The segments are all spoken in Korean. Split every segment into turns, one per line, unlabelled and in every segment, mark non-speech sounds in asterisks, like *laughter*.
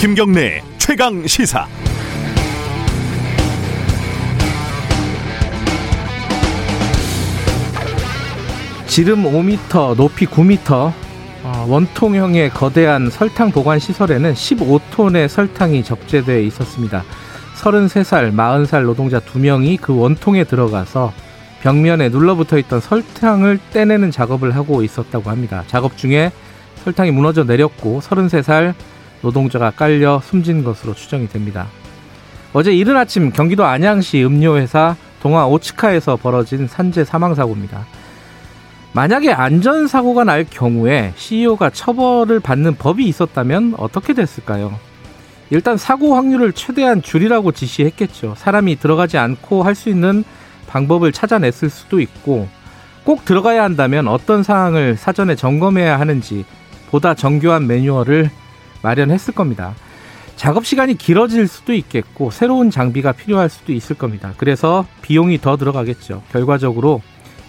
김경래 최강 시사.
지름 5m, 높이 9m, 어, 원통형의 거대한 설탕 보관 시설에는 15톤의 설탕이 적재되어 있었습니다. 33살, 40살 노동자 2명이 그 원통에 들어가서 벽면에 눌러붙어 있던 설탕을 떼내는 작업을 하고 있었다고 합니다. 작업 중에 설탕이 무너져 내렸고 33살 노동자가 깔려 숨진 것으로 추정이 됩니다. 어제 이른 아침 경기도 안양시 음료회사 동아 오츠카에서 벌어진 산재 사망 사고입니다. 만약에 안전사고가 날 경우에 CEO가 처벌을 받는 법이 있었다면 어떻게 됐을까요? 일단 사고 확률을 최대한 줄이라고 지시했겠죠. 사람이 들어가지 않고 할 수 있는 방법을 찾아냈을 수도 있고 꼭 들어가야 한다면 어떤 사항을 사전에 점검해야 하는지 보다 정교한 매뉴얼을 마련했을 겁니다. 작업 시간이 길어질 수도 있겠고 새로운 장비가 필요할 수도 있을 겁니다. 그래서 비용이 더 들어가겠죠. 결과적으로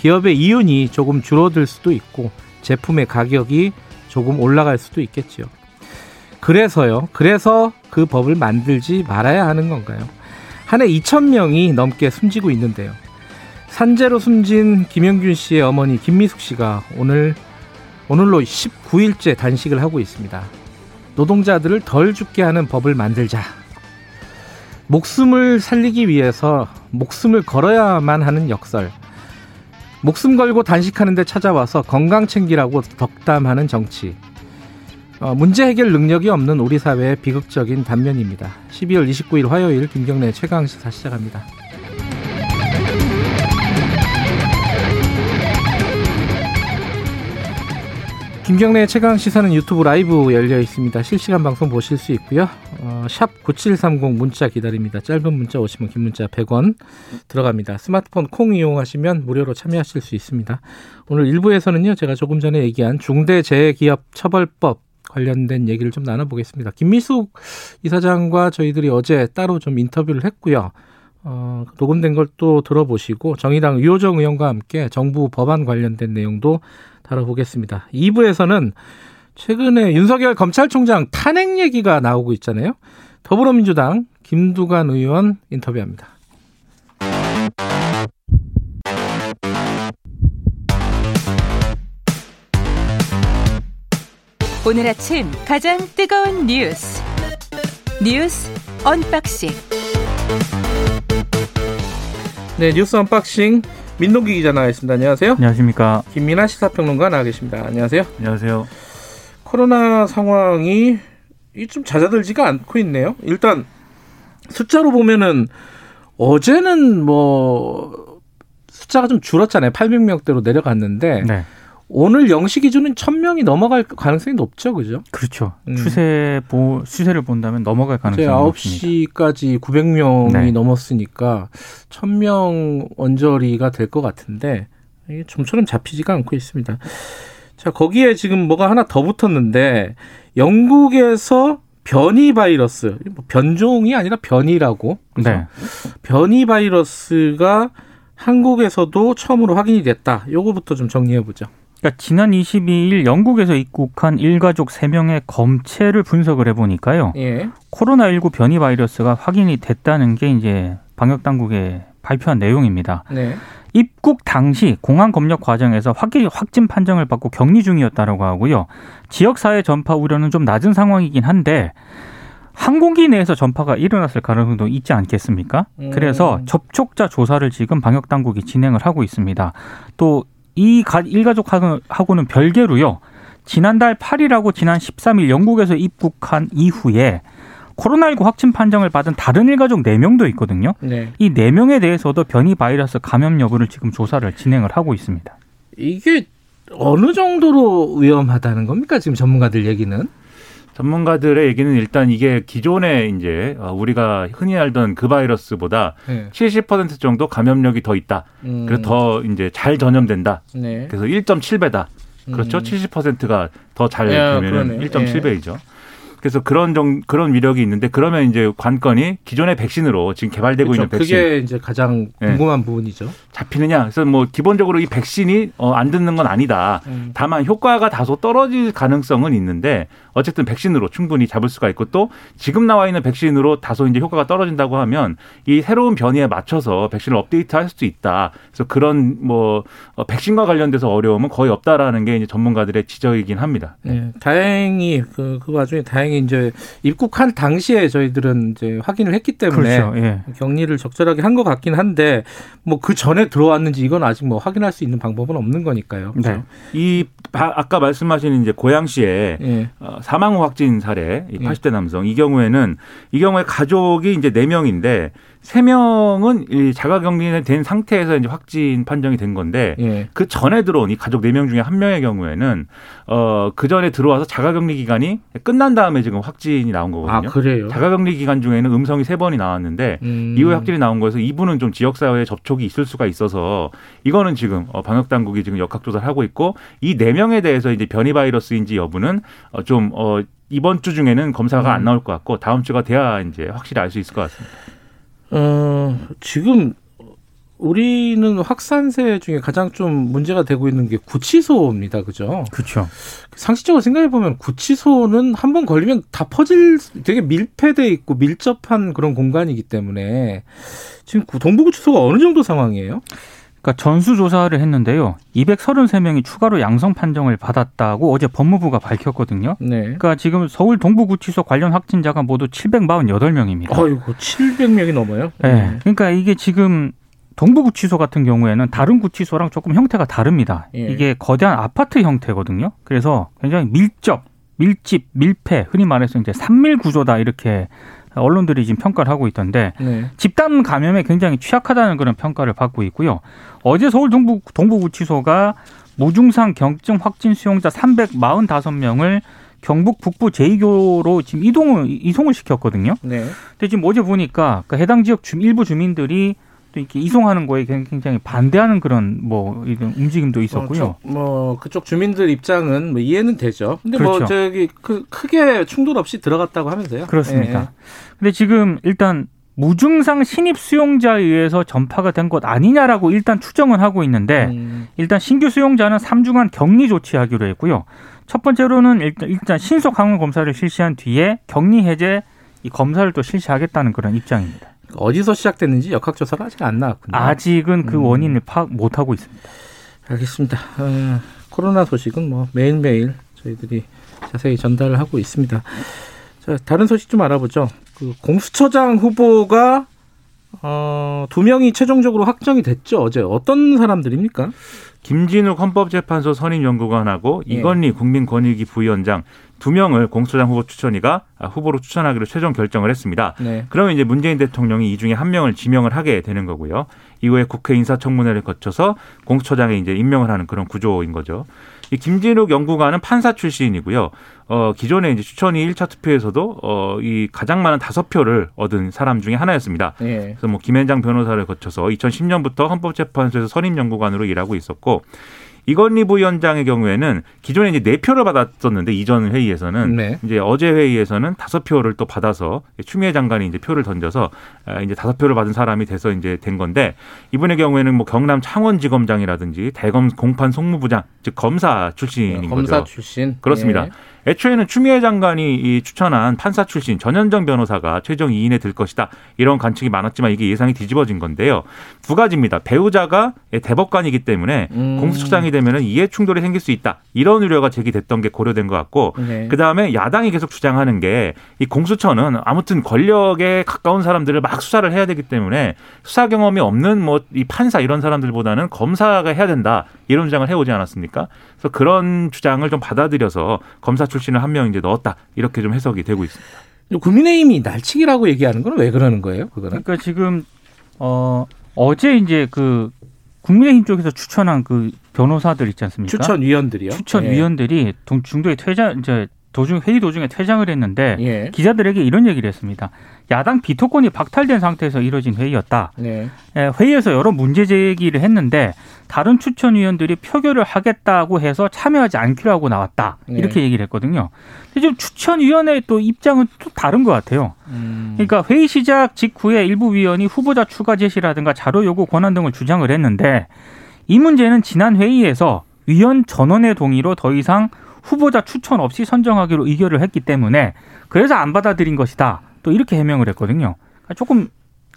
기업의 이윤이 조금 줄어들 수도 있고 제품의 가격이 조금 올라갈 수도 있겠지요. 그래서요. 그래서 그 법을 만들지 말아야 하는 건가요? 한 해 2,000명이 넘게 숨지고 있는데요. 산재로 숨진 김영균 씨의 어머니 김미숙 씨가 오늘 오늘로 19일째 단식을 하고 있습니다. 노동자들을 덜 죽게 하는 법을 만들자. 목숨을 살리기 위해서 목숨을 걸어야만 하는 역설. 목숨 걸고 단식하는데 찾아와서 건강 챙기라고 덕담하는 정치. 어, 문제 해결 능력이 없는 우리 사회의 비극적인 단면입니다. 12월 29일 화요일 김경래 최강시사 시작합니다. 김경래 최강 시사는 유튜브 라이브 열려 있습니다. 실시간 방송 보실 수 있고요. 어, 샵9730 문자 기다립니다. 짧은 문자 오시면 긴 문자 100원 들어갑니다. 스마트폰 콩 이용하시면 무료로 참여하실 수 있습니다. 오늘 1부에서는요. 제가 조금 전에 얘기한 중대재해기업 처벌법 관련된 얘기를 좀 나눠보겠습니다. 김미숙 이사장과 저희들이 어제 따로 좀 인터뷰를 했고요. 어, 녹음된 걸 또 들어보시고 정의당 유호정 의원과 함께 정부 법안 관련된 내용도 다뤄보겠습니다. 2부에서는 최근에 윤석열 검찰총장 탄핵 얘기가 나오고 있잖아요. 더불어민주당 김두관 의원 인터뷰합니다.
오늘 아침 가장 뜨거운 뉴스 뉴스 언박싱
네 뉴스 언박싱 민동기 기자 나와 있습니다. 안녕하세요.
안녕하십니까.
김민아 시사평론가 나와 계십니다. 안녕하세요.
안녕하세요.
코로나 상황이 좀 잦아들지가 않고 있네요. 일단 숫자로 보면은 어제는 뭐 숫자가 좀 줄었잖아요. 800명대로 내려갔는데 네. 오늘 0시 기준은 1000명이 넘어갈 가능성이 높죠. 그죠?
그렇죠. 음. 추세 보 추세를 본다면 넘어갈 가능성이 높습니다.
9시까지 900명이 네. 넘었으니까 1000명 언저리가 될 것 같은데 이게 좀처럼 잡히지가 않고 있습니다. 자, 거기에 지금 뭐가 하나 더 붙었는데 영국에서 변이 바이러스, 뭐 변종이 아니라 변이라고. 네. 변이 바이러스가 한국에서도 처음으로 확인이 됐다. 요거부터 좀 정리해 보죠.
그러니까 지난 22일 영국에서 입국한 일가족 3명의 검체를 분석을 해보니까요. 예. 코로나19 변이 바이러스가 확인이 됐다는 게 이제 방역 당국의 발표한 내용입니다. 네. 입국 당시 공항 검역 과정에서 확인 확진 판정을 받고 격리 중이었다라고 하고요. 지역 사회 전파 우려는 좀 낮은 상황이긴 한데 항공기 내에서 전파가 일어났을 가능성도 있지 않겠습니까? 음. 그래서 접촉자 조사를 지금 방역 당국이 진행을 하고 있습니다. 또 이 일가족하고는 별개로요. 지난달 8일하고 지난 13일 영국에서 입국한 이후에 코로나19 확진 판정을 받은 다른 일가족 4명도 있거든요. 네. 이 4명에 대해서도 변이 바이러스 감염 여부를 지금 조사를 진행을 하고 있습니다.
이게 어느 정도로 위험하다는 겁니까? 지금 전문가들 얘기는?
전문가들의 얘기는 일단 이게 기존에 이제 어, 우리가 흔히 알던 그 바이러스보다 네. 70% 정도 감염력이 더 있다. 음. 그래서 더 이제 잘 전염된다. 네. 그래서 1.7배다. 그렇죠? 음. 70%가 더 잘 되면 1.7배이죠. 그래서 그런 정 그런 위력이 있는데 그러면 이제 관건이 기존의 백신으로 지금 개발되고 그렇죠. 있는 백신
그게 이제 가장 네. 궁금한 네. 부분이죠.
잡히느냐. 그래서 뭐 기본적으로 이 백신이 어, 안 듣는 건 아니다. 음. 다만 효과가 다소 떨어질 가능성은 있는데 어쨌든 백신으로 충분히 잡을 수가 있고 또 지금 나와 있는 백신으로 다소 이제 효과가 떨어진다고 하면 이 새로운 변이에 맞춰서 백신을 업데이트할 수도 있다. 그래서 그런 뭐 어, 백신과 관련돼서 어려움은 거의 없다라는 게 이제 전문가들의 지적이긴 합니다.
네, 다행히 그, 그 와중에 다행히 이제 입국한 당시에 저희들은 이제 확인을 했기 때문에 그렇죠. 예. 격리를 적절하게 한 것 같긴 한데 뭐 그 전에 들어왔는지 이건 아직 뭐 확인할 수 있는 방법은 없는 거니까요.
네. 그렇죠? 이 아까 말씀하신 이제 고양시에 예. 어, 사망 확진 사례, 이 80대 예. 남성 이 경우에는 이 경우에 가족이 이제 4 명인데 세 명은 이 자가격리된 상태에서 이제 확진 판정이 된 건데 예. 그 전에 들어온 이 가족 네 명 중에 한 명의 경우에는 어그 전에 들어와서 자가격리 기간이 끝난 다음에 지금 확진이 나온 거거든요. 아,
그래요?
자가격리 기간 중에는 음성이 세 번이 나왔는데 음. 이후에 확진이 나온 거에서 이분은 좀 지역 사회에 접촉이 있을 수가 있어서 이거는 지금 어 방역 당국이 지금 역학 조사를 하고 있고 이 네 명에 대해서 이제 변이 바이러스인지 여부는 어 좀어 이번 주 중에는 검사가 음. 안 나올 것 같고 다음 주가 돼야 이제 확실히 알 수 있을 것 같습니다.
어, 지금 우리는 확산세 중에 가장 좀 문제가 되고 있는 게 구치소입니다. 그죠?
그렇죠.
상식적으로 생각해 보면 구치소는 한 번 걸리면 다 퍼질 되게 밀폐돼 있고 밀접한 그런 공간이기 때문에 지금 동부구치소가 어느 정도 상황이에요?
그러니까 전수조사를 했는데요. 233명이 추가로 양성 판정을 받았다고 어제 법무부가 밝혔거든요. 네. 그러니까 지금 서울 동부구치소 관련 확진자가 모두 748명입니다.
아이고, 700명이 넘어요?
네. 네. 그러니까 이게 지금 동부구치소 같은 경우에는 다른 구치소랑 조금 형태가 다릅니다. 예. 이게 거대한 아파트 형태거든요. 그래서 굉장히 밀접, 밀집, 밀폐, 흔히 말해서 이제 산밀 구조다 이렇게 언론들이 지금 평가를 하고 있던데 네. 집단 감염에 굉장히 취약하다는 그런 평가를 받고 있고요. 어제 서울 동부 동부구치소가 무증상 경증 확진 수용자 345명을 경북 북부 제2교로 지금 이동을 이송을 시켰거든요. 네. 근데 지금 어제 보니까 그 해당 지역 주 일부 주민들이 또 이렇게 이송하는 거에 굉장히 반대하는 그런 뭐 이런 움직임도 있었고요. 어,
저, 뭐 그쪽 주민들 입장은 뭐 이해는 되죠. 근데 뭐 그렇죠. 뭐 저기 그 크게 충돌 없이 들어갔다고 하면서요.
그렇습니다. 예. 근데 지금 일단 무증상 신입 수용자에 의해서 전파가 된 것 아니냐라고 일단 추정은 하고 있는데 음. 일단 신규 수용자는 3주간 격리 조치하기로 했고요. 첫 번째로는 일단, 일단 신속 항원 검사를 실시한 뒤에 격리 해제 이 검사를 또 실시하겠다는 그런 입장입니다.
어디서 시작됐는지 역학조사가 아직 안 나왔군요.
아직은 그 음. 원인을 파악 못 하고 있습니다.
알겠습니다. 어, 코로나 소식은 뭐 매일매일 저희들이 자세히 전달을 하고 있습니다. 자, 다른 소식 좀 알아보죠. 그 공수처장 후보가 어, 두 명이 최종적으로 확정이 됐죠. 어제 어떤 사람들입니까?
김진욱 헌법재판소 선임연구관하고 예. 이건희 국민권익위 부위원장 두 명을 공수처장 후보 추천위가 후보로 추천하기로 최종 결정을 했습니다. 네. 그러면 이제 문재인 대통령이 이 중에 한 명을 지명을 하게 되는 거고요. 이후에 국회 인사청문회를 거쳐서 공수처장에 이제 임명을 하는 그런 구조인 거죠. 이 김진욱 연구관은 판사 출신이고요. 어, 기존에 이제 추천위 1차 투표에서도 어, 이 가장 많은 다섯 표를 얻은 사람 중에 하나였습니다. 네. 그래서 뭐 김현장 변호사를 거쳐서 2010년부터 헌법재판소에서 선임 연구관으로 일하고 있었고 이건희 부위원장의 경우에는 기존에 이제 네 표를 받았었는데 이전 회의에서는 네. 이제 어제 회의에서는 다섯 표를 또 받아서 추미애 장관이 이제 표를 던져서 아, 이제 다섯 표를 받은 사람이 돼서 이제 된 건데 이분의 경우에는 뭐 경남 창원지검장이라든지 대검 공판 송무부장 즉 검사 출신인 네,
검사 거죠. 출신
그렇습니다. 예. 애초에는 추미애 장관이 이 추천한 판사 출신 전현정 변호사가 최종 2인에 들 것이다. 이런 관측이 많았지만 이게 예상이 뒤집어진 건데요. 두 가지입니다. 배우자가 대법관이기 때문에 음. 공수처장이 되면 이해 충돌이 생길 수 있다. 이런 우려가 제기됐던 게 고려된 것 같고 네. 그다음에 야당이 계속 주장하는 게 이 공수처는 아무튼 권력에 가까운 사람들을 막 수사를 해야 되기 때문에 수사 경험이 없는 뭐 이 판사 이런 사람들보다는 검사가 해야 된다. 이런 주장을 해오지 않았습니까? 그래서 그런 주장을 좀 받아들여서 검사 출신을 한 명 이제 넣었다 이렇게 좀 해석이 되고 있습니다.
국민의힘이 날치기라고 얘기하는 건 왜 그러는 거예요? 그거는?
그러니까 지금 어 어제 이제 그 국민의힘 쪽에서 추천한 그 변호사들 있지 않습니까?
추천 위원들이요.
추천 위원들이 예. 중도에 퇴장 이제 도중 회의 도중에 퇴장을 했는데 예. 기자들에게 이런 얘기를 했습니다. 야당 비토권이 박탈된 상태에서 이뤄진 회의였다. 네. 예, 회의에서 여러 문제 제기를 했는데 다른 추천위원들이 표결을 하겠다고 해서 참여하지 않기로 하고 나왔다. 네. 이렇게 얘기를 했거든요. 근데 지금 추천위원회의 또 입장은 또 다른 것 같아요. 음. 그러니까 회의 시작 직후에 일부 위원이 후보자 추가 제시라든가 자료 요구 권한 등을 주장을 했는데 이 문제는 지난 회의에서 위원 전원의 동의로 더 이상 후보자 추천 없이 선정하기로 의결을 했기 때문에 그래서 안 받아들인 것이다. 또 이렇게 해명을 했거든요. 그러니까 조금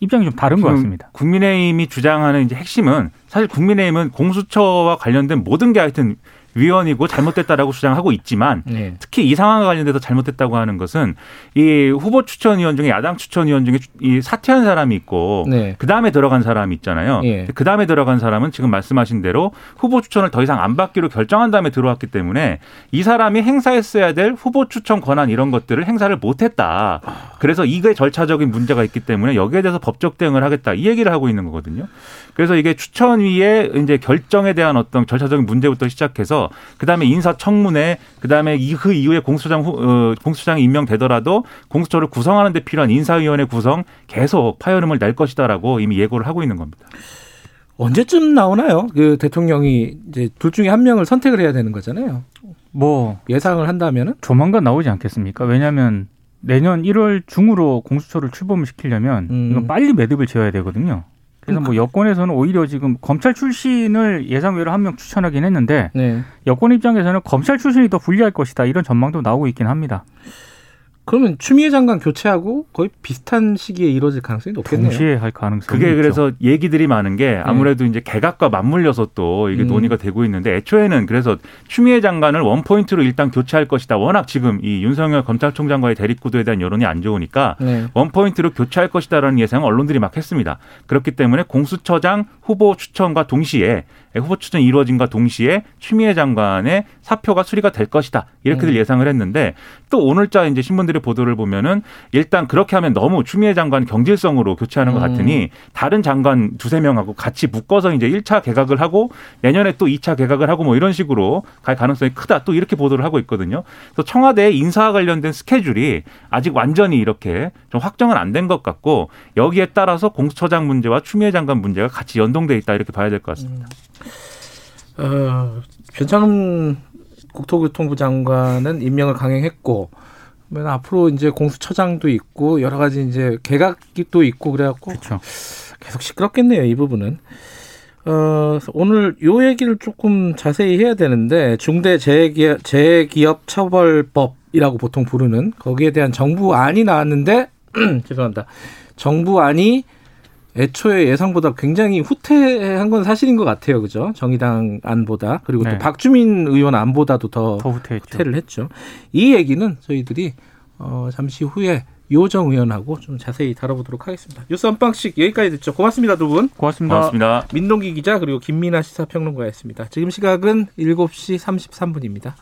입장이 좀 다른 것 같습니다.
국민의힘이 주장하는 이제 핵심은 사실 국민의힘은 공수처와 관련된 모든 게 하여튼 위원이고 잘못됐다라고 주장하고 있지만 네. 특히 이 상황과 관련돼서 잘못됐다고 하는 것은 이 후보 추천위원 중에 야당 추천위원 중에 이 사퇴한 사람이 있고 네. 그 다음에 들어간 사람이 있잖아요. 네. 그 다음에 들어간 사람은 지금 말씀하신 대로 후보 추천을 더 이상 안 받기로 결정한 다음에 들어왔기 때문에 이 사람이 행사했어야 될 후보 추천 권한 이런 것들을 행사를 못했다. 그래서 이게 절차적인 문제가 있기 때문에 여기에 대해서 법적 대응을 하겠다 이 얘기를 하고 있는 거거든요. 그래서 이게 추천위의 이제 결정에 대한 어떤 절차적인 문제부터 시작해서 그다음에 인사청문회 그다음에 그 이후에 공수처장 어, 공수처장이 임명되더라도 공수처를 구성하는 데 필요한 인사위원회 구성 계속 파열음을 낼 것이다라고 이미 예고를 하고 있는 겁니다.
언제쯤 나오나요? 그 대통령이 이제 둘 중에 한 명을 선택을 해야 되는 거잖아요. 뭐 예상을 한다면은
조만간 나오지 않겠습니까? 왜냐하면 내년 1월 중으로 공수처를 출범을 시키려면 음. 이건 빨리 매듭을 지어야 되거든요. 그래서 뭐 여권에서는 오히려 지금 검찰 출신을 예상외로 한 명 추천하긴 했는데 네. 여권 입장에서는 검찰 출신이 더 불리할 것이다 이런 전망도 나오고 있긴 합니다.
그러면 추미애 장관 교체하고 거의 비슷한 시기에 이루어질 가능성이 높겠네요.
동시에 할 가능성이
그게
있죠.
그래서 얘기들이 많은 게 네. 아무래도 네. 이제 개각과 맞물려서 또 이게 음. 논의가 되고 있는데 애초에는 그래서 추미애 장관을 one point로 일단 교체할 것이다. 워낙 지금 이 윤석열 검찰총장과의 대립 구도에 대한 여론이 안 좋으니까 네. one point로 교체할 것이다라는 예상을 언론들이 막 했습니다. 그렇기 때문에 공수처장 후보 추천과 동시에 후보 추천이 이루어진과 동시에 추미애 장관의 사표가 수리가 될 것이다. 이렇게들 음. 예상을 했는데 또 오늘자 이제 신문들의 보도를 보면은 일단 그렇게 하면 너무 추미애 장관 경질성으로 교체하는 것 음. 같으니 다른 장관 두세 명하고 같이 묶어서 이제 1차 개각을 하고 내년에 또 2차 개각을 하고 뭐 이런 식으로 갈 가능성이 크다. 또 이렇게 보도를 하고 있거든요. 그래서 청와대 인사와 관련된 스케줄이 아직 완전히 이렇게 좀 확정은 안 된 것 같고 여기에 따라서 공수처장 문제와 추미애 장관 문제가 같이 연동돼 있다 이렇게 봐야 될 것 같습니다. 음.
어, 변창흠 국토교통부 장관은 임명을 강행했고, 그러면 앞으로 이제 공수처장도 있고 여러 가지 이제 개각이 또 있고 그래갖고 그쵸. 계속 시끄럽겠네요 이 부분은. 어, 오늘 요 얘기를 조금 자세히 해야 되는데 중대 재기업, 재기업 처벌법이라고 보통 부르는 거기에 대한 정부안이 나왔는데 *clears throat* 죄송합니다. 정부안이 애초에 예상보다 굉장히 후퇴한 건 사실인 것 같아요. 그죠? 정의당 안보다. 그리고 네. 또 박주민 의원 안보다도 더, 더 후퇴를 했죠. 이 얘기는 저희들이 어, 잠시 후에 요정 의원하고 좀 자세히 다뤄보도록 하겠습니다. 뉴스 한 방씩 여기까지 듣죠. 고맙습니다, 두 분.
고맙습니다. 고맙습니다.
민동기 기자 그리고 김민아 시사평론가였습니다. 지금 시각은 7시 33분입니다.